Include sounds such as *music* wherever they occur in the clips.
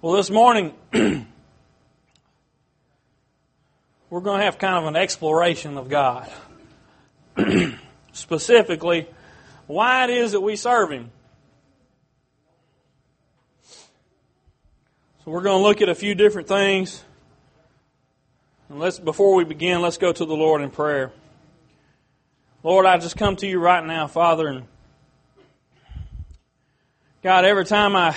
Well, this morning, *clears throat* we're going to have kind of an exploration of God. *clears throat* Specifically, why it is that we serve Him. So we're going to look at a few different things. And let's, before we begin, let's go to the Lord in prayer. Lord, I just come to you right now, Father, and God, every time I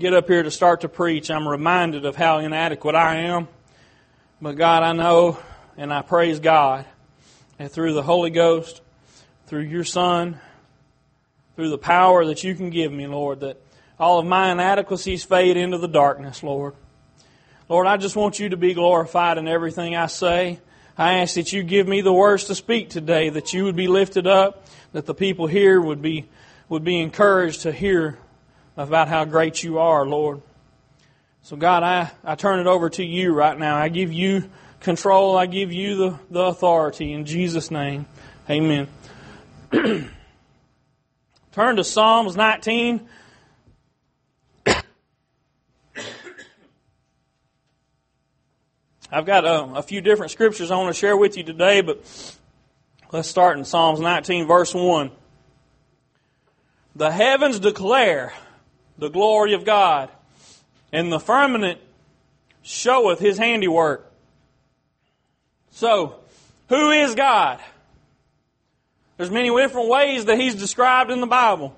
get up here to start to preach, I'm reminded of how inadequate I am. But God, I know and I praise God that through the Holy Ghost, through your Son, through the power that you can give me, Lord, that all of my inadequacies fade into the darkness, Lord. Lord, I just want you to be glorified in everything I say. I ask that you give me the words to speak today, that you would be lifted up, that the people here would be, would be encouraged to hear about how great you are, Lord. So, God, I, I turn it over to you right now. I give you control. I give you the, the authority. In Jesus' name, amen. *clears throat* turn to Psalms 19. *coughs* I've got a, a, few different scriptures I want to share with you today, but let's start in Psalms 19, verse 1. The heavens declare the glory of God, and the firmament showeth his handiwork. So, who is God? There's many different ways that he's described in the Bible.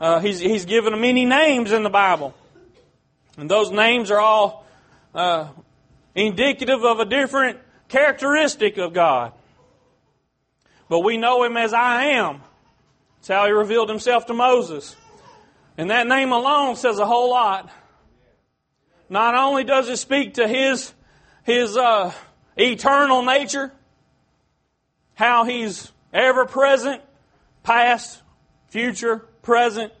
Uh, he's, he's given many names in the Bible. And those names are all uh, indicative of a different characteristic of God. But we know him as I am. It's how he revealed himself to Moses. And that name alone says a whole lot. Not only does it speak to his, his uh, eternal nature, how he's ever present, past, future, present.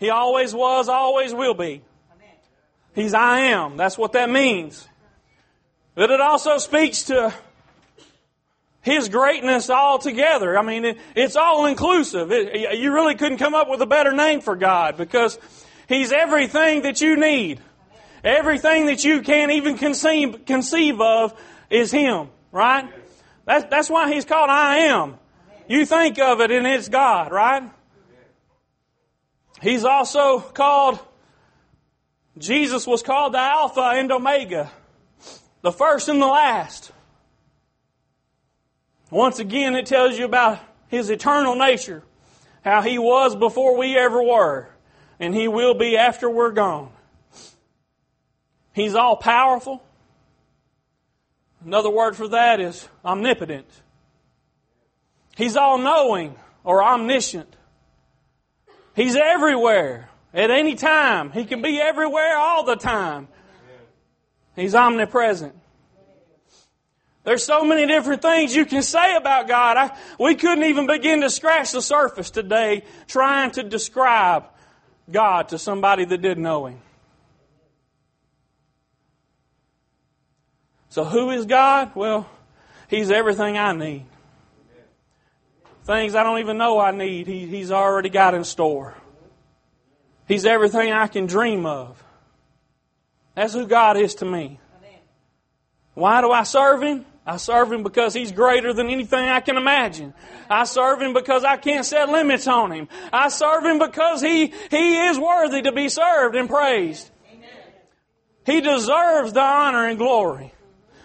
He always was, always will be. He's I am. That's what that means. But it also speaks to his greatness altogether. I mean, it, it's all inclusive. It, you really couldn't come up with a better name for God because He's everything that you need. Everything that you can't even conceive, conceive of is Him, right? That's, that's why He's called I am. You think of it and it's God, right? He's also called, Jesus was called the Alpha and Omega, the first and the last. Once again, it tells you about His eternal nature, how He was before we ever were, and He will be after we're gone. He's all powerful. Another word for that is omnipotent. He's all knowing or omniscient. He's everywhere at any time. He can be everywhere all the time. He's omnipresent. There's so many different things you can say about God. I, we couldn't even begin to scratch the surface today trying to describe God to somebody that didn't know Him. So who is God? Well, He's everything I need. Things I don't even know I need, he, He's already got in store. He's everything I can dream of. That's who God is to me. Why do I serve Him? I serve Him because He's greater than anything I can imagine. I serve Him because I can't set limits on Him. I serve Him because He, He is worthy to be served and praised. He deserves the honor and glory.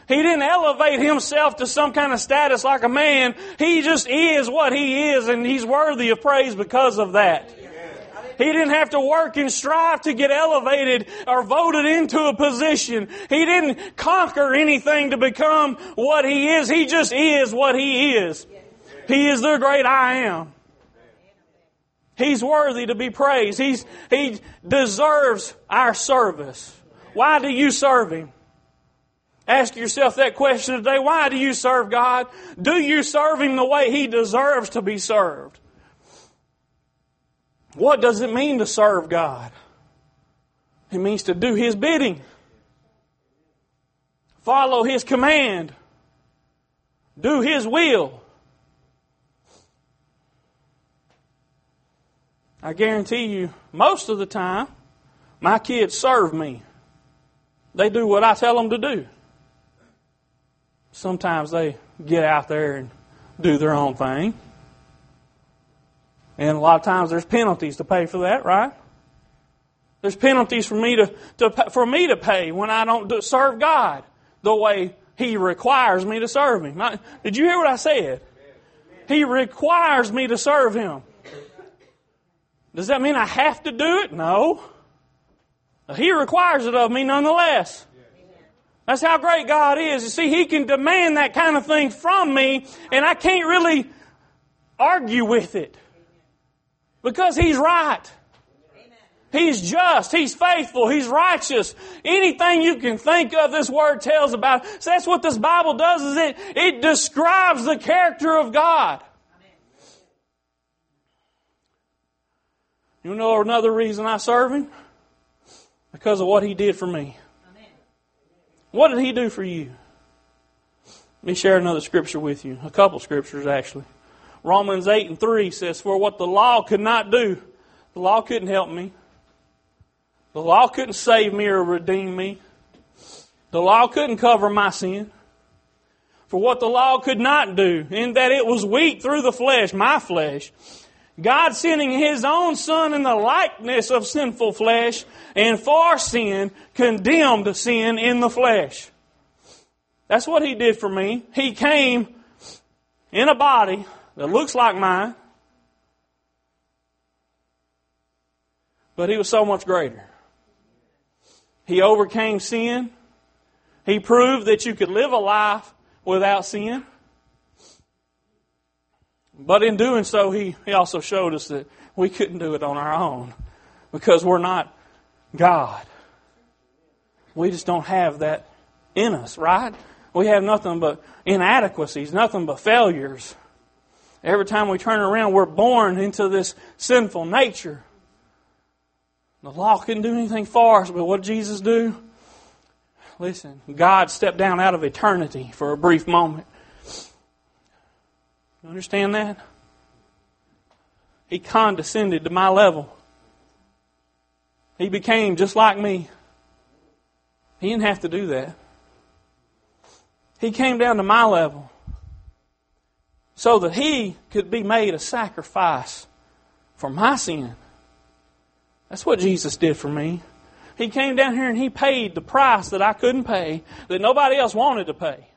He didn't elevate himself to some kind of status like a man. He just is what he is and he's worthy of praise because of that. He didn't have to work and strive to get elevated or voted into a position. He didn't conquer anything to become what he is. He just is what he is. He is the great I am. He's worthy to be praised. He's, he deserves our service. Why do you serve Him? Ask yourself that question today. Why do you serve God? Do you serve Him the way He deserves to be served? What does it mean to serve God? It means to do His bidding, follow His command, do His will. I guarantee you, most of the time, My kids serve me. They do what I tell them to do. Sometimes they get out there and do their own thing. And a lot of times there's penalties to pay for that, right? There's penalties for me to, to for me to pay when I don't serve God the way He requires me to serve Him. Did you hear what I said? He requires me to serve Him. Does that mean I have to do it? No. He requires it of me nonetheless. That's how great God is. You see, He can demand that kind of thing from me, and I can't really argue with it. Because He's right. He's just. He's faithful. He's righteous. Anything you can think of, this word tells about. So that's what this Bible does is it, it describes the character of God. You know another reason I serve Him? Because of what He did for me. What did He do for you? Let me share another scripture with you. A couple scriptures, actually. Romans 8 and 3 says, For what the law could not do, the law couldn't help me. The law couldn't save me or redeem me. The law couldn't cover my sin. For what the law could not do, in that it was weak through the flesh, my flesh, God sending His own Son in the likeness of sinful flesh, and for sin, condemned sin in the flesh. That's what He did for me. He came in a body that looks like mine, but He was so much greater. He overcame sin. He proved that you could live a life without sin. But in doing so, he, he also showed us that we couldn't do it on our own because we're not God. We just don't have that in us, right? We have nothing but inadequacies, nothing but failures. Every time we turn around, we're born into this sinful nature. The law couldn't do anything for us, but what did Jesus do? Listen, God stepped down out of eternity for a brief moment you understand that? He condescended to my level. He became just like me. He didn't have to do that. He came down to my level so that he could be made a sacrifice for my sin. That's what Jesus did for me. He came down here and he paid the price that I couldn't pay, that nobody else wanted to pay.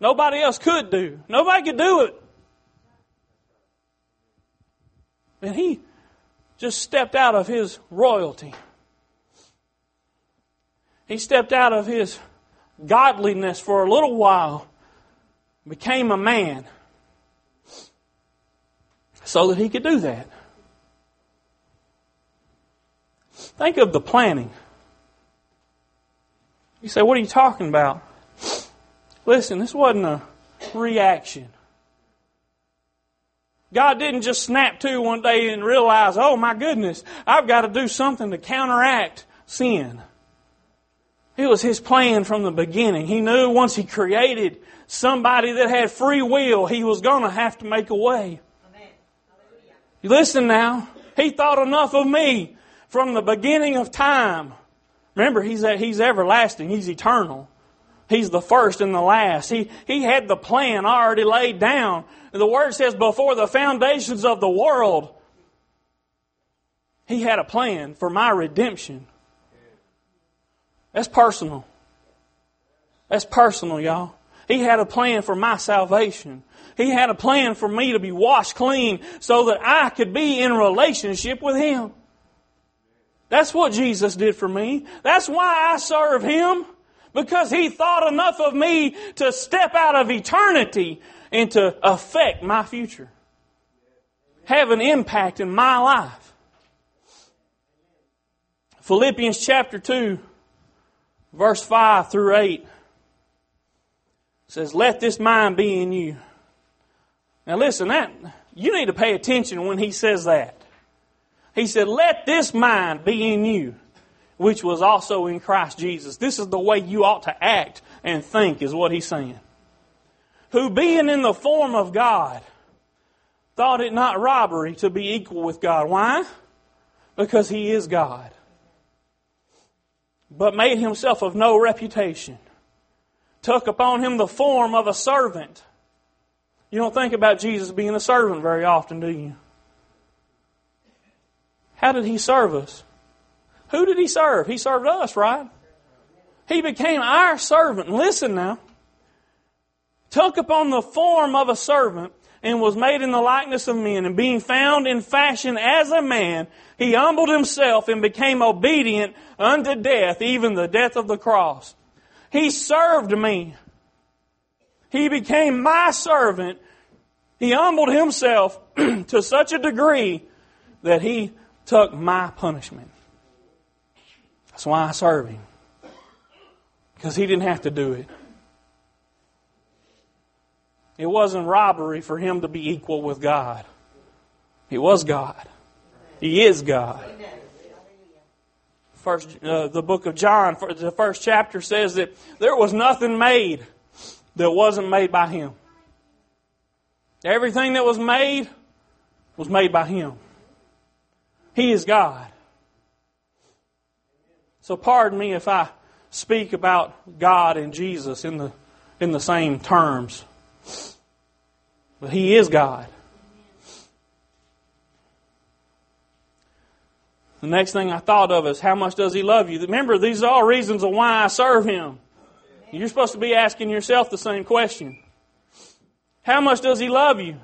Nobody else could do. Nobody could do it And he just stepped out of his royalty. He stepped out of his godliness for a little while, became a man, so that he could do that. Think of the planning. You say, What are you talking about? Listen, this wasn't a reaction. God didn't just snap to one day and realize, oh my goodness, I've got to do something to counteract sin. It was His plan from the beginning. He knew once He created somebody that had free will, He was going to have to make a way. Listen now. He thought enough of me from the beginning of time. Remember, He's, he's everlasting. He's eternal. He's the first and the last. He, he had the plan already laid down. The Word says before the foundations of the world, He had a plan for my redemption. That's personal. That's personal, y'all. He had a plan for my salvation. He had a plan for me to be washed clean so that I could be in relationship with Him. That's what Jesus did for me. That's why I serve Him because he thought enough of me to step out of eternity and to affect my future. Have an impact in my life. Philippians chapter 2, verse 5 through 8 says, Let this mind be in you. Now listen, that you need to pay attention when he says that. He said, Let this mind be in you which was also in Christ Jesus. This is the way you ought to act and think, is what he's saying. Who being in the form of God, thought it not robbery to be equal with God. Why? Because he is God. but made himself of no reputation, took upon him the form of a servant. You don't think about Jesus being a servant very often, do you? How did he serve us? Who did he serve? He served us, right? He became our servant. Listen now. Took upon the form of a servant and was made in the likeness of men, and being found in fashion as a man, he humbled himself and became obedient unto death, even the death of the cross. He served me. He became my servant. He humbled himself *clears throat* to such a degree that he took my punishment. That's why I serve him. Because he didn't have to do it. It wasn't robbery for him to be equal with God. He was God. He is God. First, uh, the book of John, the first chapter says that there was nothing made that wasn't made by Him. Everything that was made was made by Him. He is God. So pardon me if I speak about God and Jesus in the, in the same terms. But He is God. The next thing I thought of is how much does He love you? Remember, these are all reasons of why I serve Him. You're supposed to be asking yourself the same question. How much does He love you?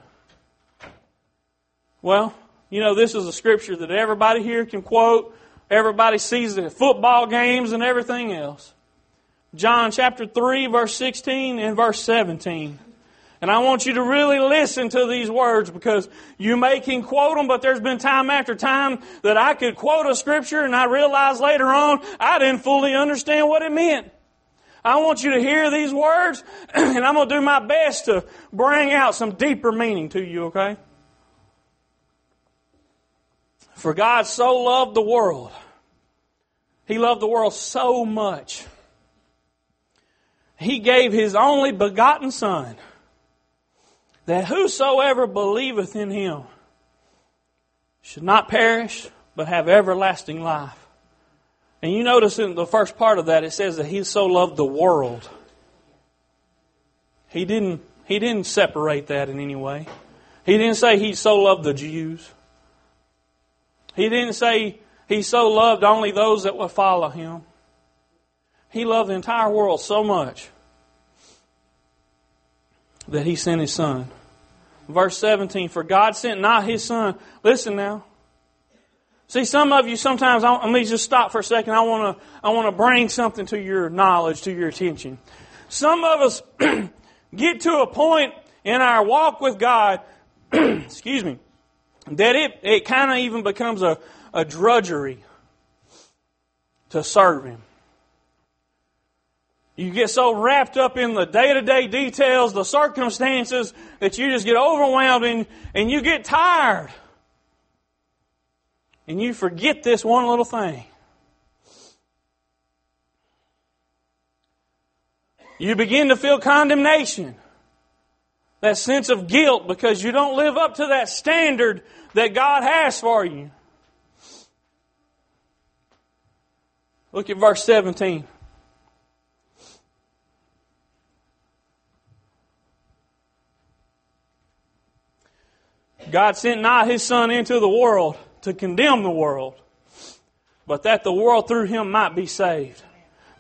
Well, you know, this is a scripture that everybody here can quote. Everybody sees it at football games and everything else. John chapter 3, verse 16 and verse 17. And I want you to really listen to these words because you may can quote them, but there's been time after time that I could quote a scripture and I realized later on I didn't fully understand what it meant. I want you to hear these words *clears throat* and I'm going to do my best to bring out some deeper meaning to you, okay? For God so loved the world. He loved the world so much. He gave His only begotten Son that whosoever believeth in him should not perish, but have everlasting life. And you notice in the first part of that it says that he so loved the world. He didn't he didn't separate that in any way. He didn't say he so loved the Jews. He didn't say he so loved only those that would follow him. He loved the entire world so much that he sent his son verse 17, for God sent not his son. Listen now. See, some of you sometimes, let me just stop for a second. I want to, I want to bring something to your knowledge, to your attention. Some of us *clears throat* get to a point in our walk with God, *clears throat* excuse me, that it, it kind of even becomes a, a drudgery to serve Him. You get so wrapped up in the day to day details, the circumstances, that you just get overwhelmed and, and you get tired. And you forget this one little thing. You begin to feel condemnation. That sense of guilt because you don't live up to that standard that God has for you. Look at verse 17. God sent not his Son into the world to condemn the world, but that the world through him might be saved.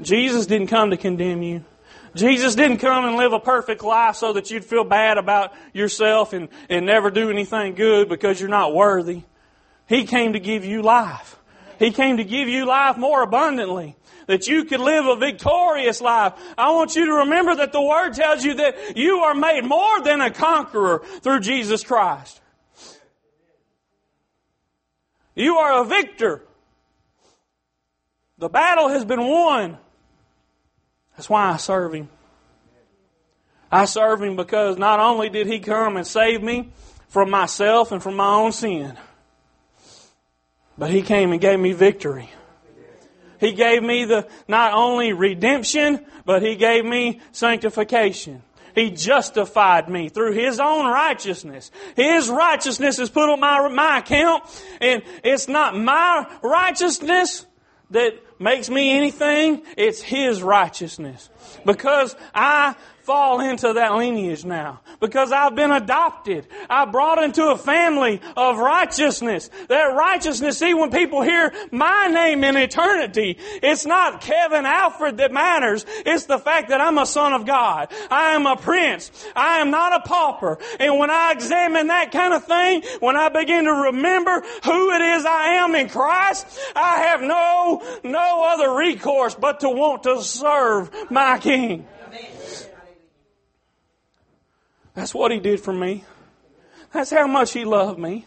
Jesus didn't come to condemn you. Jesus didn't come and live a perfect life so that you'd feel bad about yourself and, and never do anything good because you're not worthy. He came to give you life. He came to give you life more abundantly. That you could live a victorious life. I want you to remember that the Word tells you that you are made more than a conqueror through Jesus Christ. You are a victor. The battle has been won. That's why I serve Him. I serve Him because not only did He come and save me from myself and from my own sin, but He came and gave me victory. He gave me the, not only redemption, but He gave me sanctification. He justified me through His own righteousness. His righteousness is put on my, my account, and it's not my righteousness that makes me anything, it's His righteousness. Because I fall into that lineage now because I've been adopted. I'm brought into a family of righteousness. That righteousness, see, when people hear my name in eternity, it's not Kevin Alfred that matters. It's the fact that I'm a son of God. I am a prince. I am not a pauper. And when I examine that kind of thing, when I begin to remember who it is I am in Christ, I have no, no other recourse but to want to serve my King. That's what He did for me. That's how much He loved me.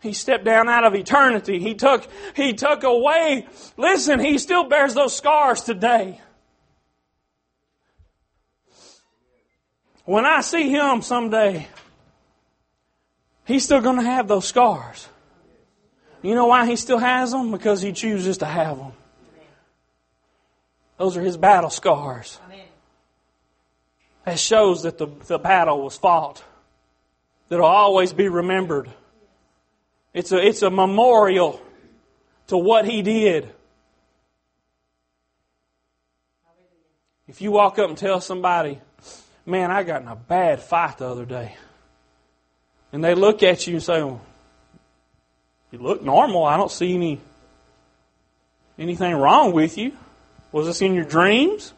He stepped down out of eternity. He took, He took away, listen, He still bears those scars today. When I see Him someday, He's still going to have those scars. You know why He still has them? Because He chooses to have them. Those are His battle scars. That shows that the, the battle was fought. That'll always be remembered. It's a, it's a memorial to what he did. If you walk up and tell somebody, man, I got in a bad fight the other day, and they look at you and say, well, you look normal. I don't see any anything wrong with you. Was this in your dreams?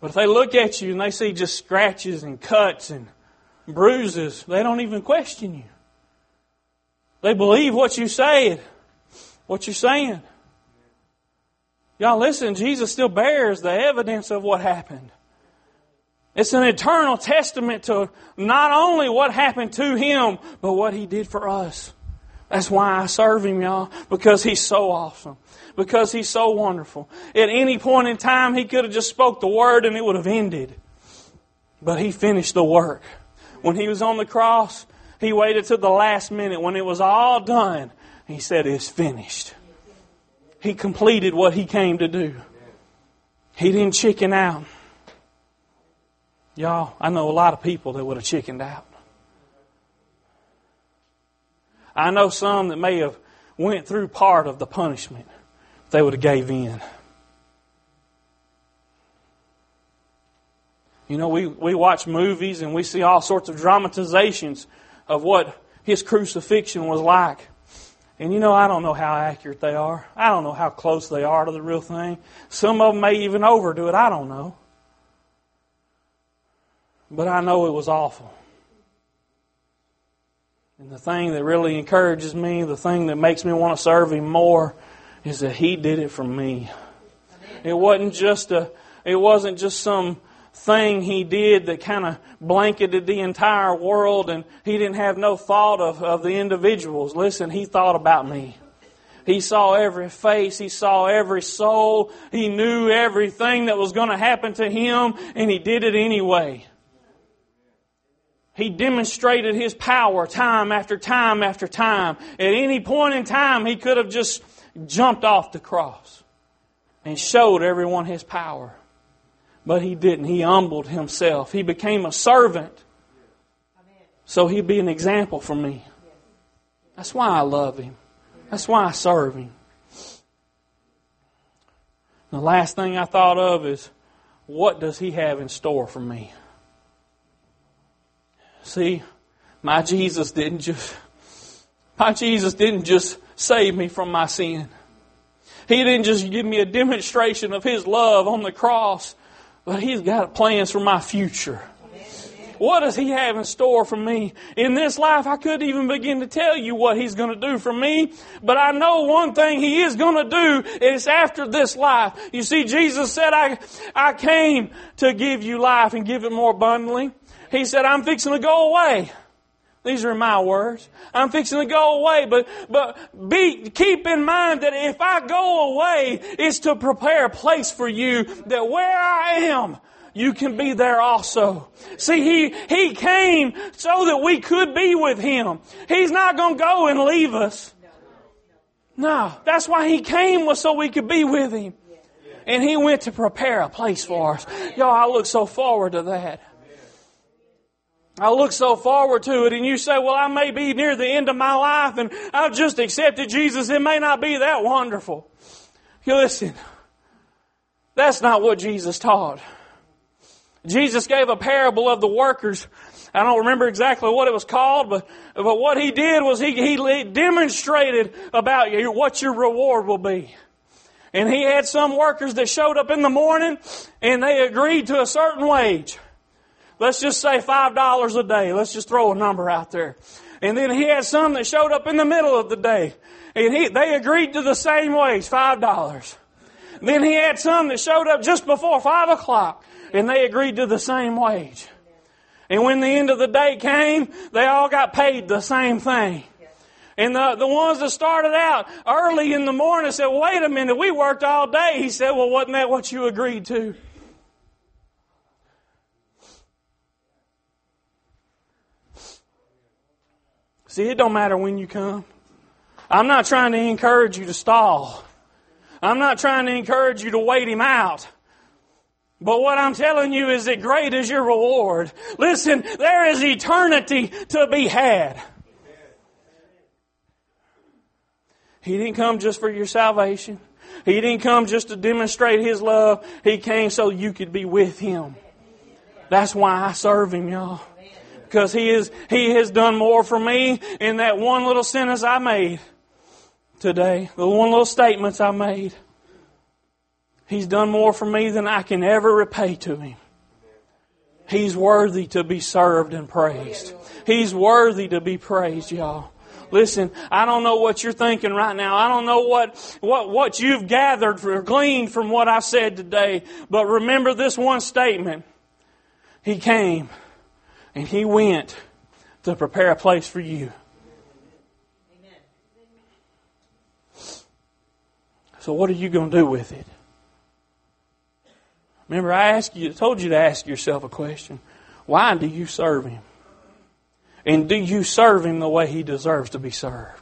But if they look at you and they see just scratches and cuts and bruises, they don't even question you. They believe what you say, what you're saying. Y'all listen, Jesus still bears the evidence of what happened. It's an eternal testament to not only what happened to him, but what he did for us. That's why I serve him, y'all, because he's so awesome because He's so wonderful. At any point in time, He could have just spoke the word and it would have ended. But He finished the work. When He was on the cross, He waited till the last minute when it was all done. He said, It's finished. He completed what He came to do. He didn't chicken out. Y'all, I know a lot of people that would have chickened out. I know some that may have went through part of the punishment they would have gave in. You know, we, we watch movies and we see all sorts of dramatizations of what his crucifixion was like. And you know, I don't know how accurate they are. I don't know how close they are to the real thing. Some of them may even overdo it. I don't know. But I know it was awful. And the thing that really encourages me, the thing that makes me want to serve Him more, is that He did it for me. It wasn't just a, it wasn't just some thing He did that kind of blanketed the entire world and He didn't have no thought of, of the individuals. Listen, He thought about me. He saw every face. He saw every soul. He knew everything that was going to happen to him, and he did it anyway. He demonstrated his power time after time after time. At any point in time, he could have just jumped off the cross and showed everyone his power. But he didn't. He humbled himself. He became a servant. So he'd be an example for me. That's why I love him. That's why I serve him. The last thing I thought of is what does he have in store for me? See, my Jesus didn't just my Jesus didn't just save me from my sin. He didn't just give me a demonstration of His love on the cross, but He's got plans for my future. What does He have in store for me? In this life, I couldn't even begin to tell you what He's going to do for me, but I know one thing He is going to do is after this life. You see, Jesus said, I, I came to give you life and give it more abundantly. He said, I'm fixing to go away. These are my words. I'm fixing to go away, but, but be, keep in mind that if I go away, it's to prepare a place for you that where I am, you can be there also. See, He, He came so that we could be with Him. He's not going to go and leave us. No, that's why He came was so we could be with Him. And He went to prepare a place for us. Y'all, I look so forward to that. I look so forward to it and you say, well, I may be near the end of my life and I've just accepted Jesus. It may not be that wonderful. You listen. That's not what Jesus taught. Jesus gave a parable of the workers. I don't remember exactly what it was called, but, but what he did was he, he demonstrated about what your reward will be. And he had some workers that showed up in the morning and they agreed to a certain wage. Let's just say $5 a day. Let's just throw a number out there. And then he had some that showed up in the middle of the day. And he, they agreed to the same wage, $5. Then he had some that showed up just before 5 o'clock. And they agreed to the same wage. And when the end of the day came, they all got paid the same thing. And the, the ones that started out early in the morning said, wait a minute, we worked all day. He said, well, wasn't that what you agreed to? See, it don't matter when you come. I'm not trying to encourage you to stall. I'm not trying to encourage you to wait him out. But what I'm telling you is that great is your reward. Listen, there is eternity to be had. He didn't come just for your salvation. He didn't come just to demonstrate His love. He came so you could be with Him. That's why I serve Him, y'all. Because He is, He has done more for me in that one little sentence I made today. The one little statements I made. He's done more for me than I can ever repay to Him. He's worthy to be served and praised. He's worthy to be praised, y'all. Listen, I don't know what you're thinking right now. I don't know what, what, what you've gathered or gleaned from what I said today. But remember this one statement. He came and He went to prepare a place for you. So what are you going to do with it? Remember, I asked you, told you to ask yourself a question. Why do you serve Him? And do you serve Him the way He deserves to be served?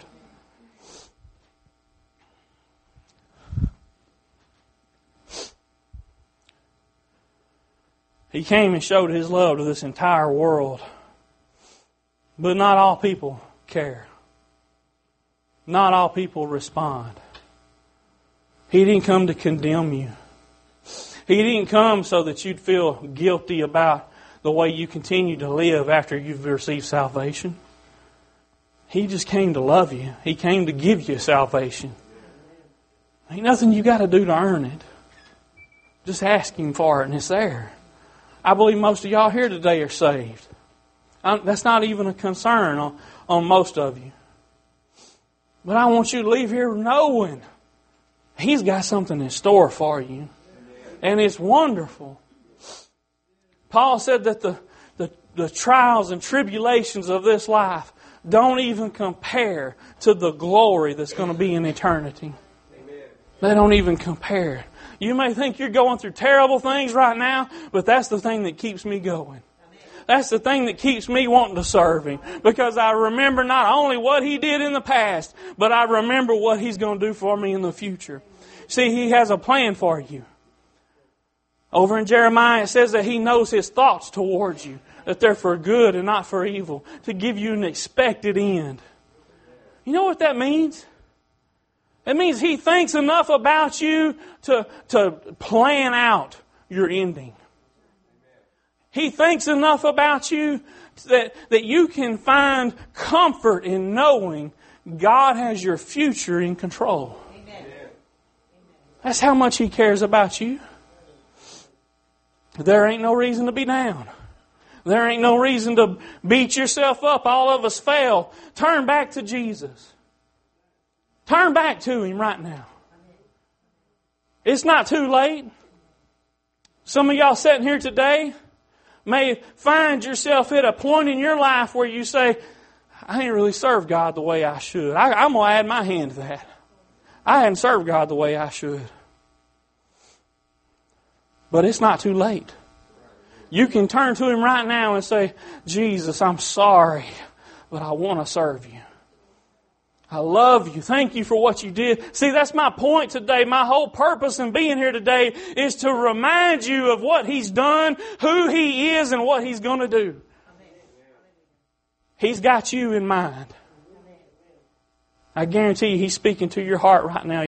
He came and showed His love to this entire world. But not all people care. Not all people respond. He didn't come to condemn you. He didn't come so that you'd feel guilty about the way you continue to live after you've received salvation. He just came to love you. He came to give you salvation. Ain't nothing you got to do to earn it. Just ask Him for it and it's there. I believe most of y'all here today are saved. that's not even a concern on, on most of you. But I want you to leave here knowing He's got something in store for you. And it's wonderful. Paul said that the, the, the trials and tribulations of this life don't even compare to the glory that's going to be in eternity. They don't even compare. You may think you're going through terrible things right now, but that's the thing that keeps me going. That's the thing that keeps me wanting to serve Him. Because I remember not only what He did in the past, but I remember what He's going to do for me in the future. See, He has a plan for you. Over in Jeremiah, it says that He knows His thoughts towards you, that they're for good and not for evil, to give you an expected end. You know what that means? It means He thinks enough about you to, to plan out your ending. He thinks enough about you that, that you can find comfort in knowing God has your future in control. Amen. That's how much He cares about you. There ain't no reason to be down. There ain't no reason to beat yourself up. All of us fail. Turn back to Jesus. Turn back to Him right now. It's not too late. Some of y'all sitting here today may find yourself at a point in your life where you say, I ain't really served God the way I should. I, am going to add my hand to that. I hadn't served God the way I should. But it's not too late. You can turn to Him right now and say, Jesus, I'm sorry, but I want to serve you. I love you. Thank you for what you did. See, that's my point today. My whole purpose in being here today is to remind you of what He's done, who He is, and what He's going to do. He's got you in mind. I guarantee you He's speaking to your heart right now.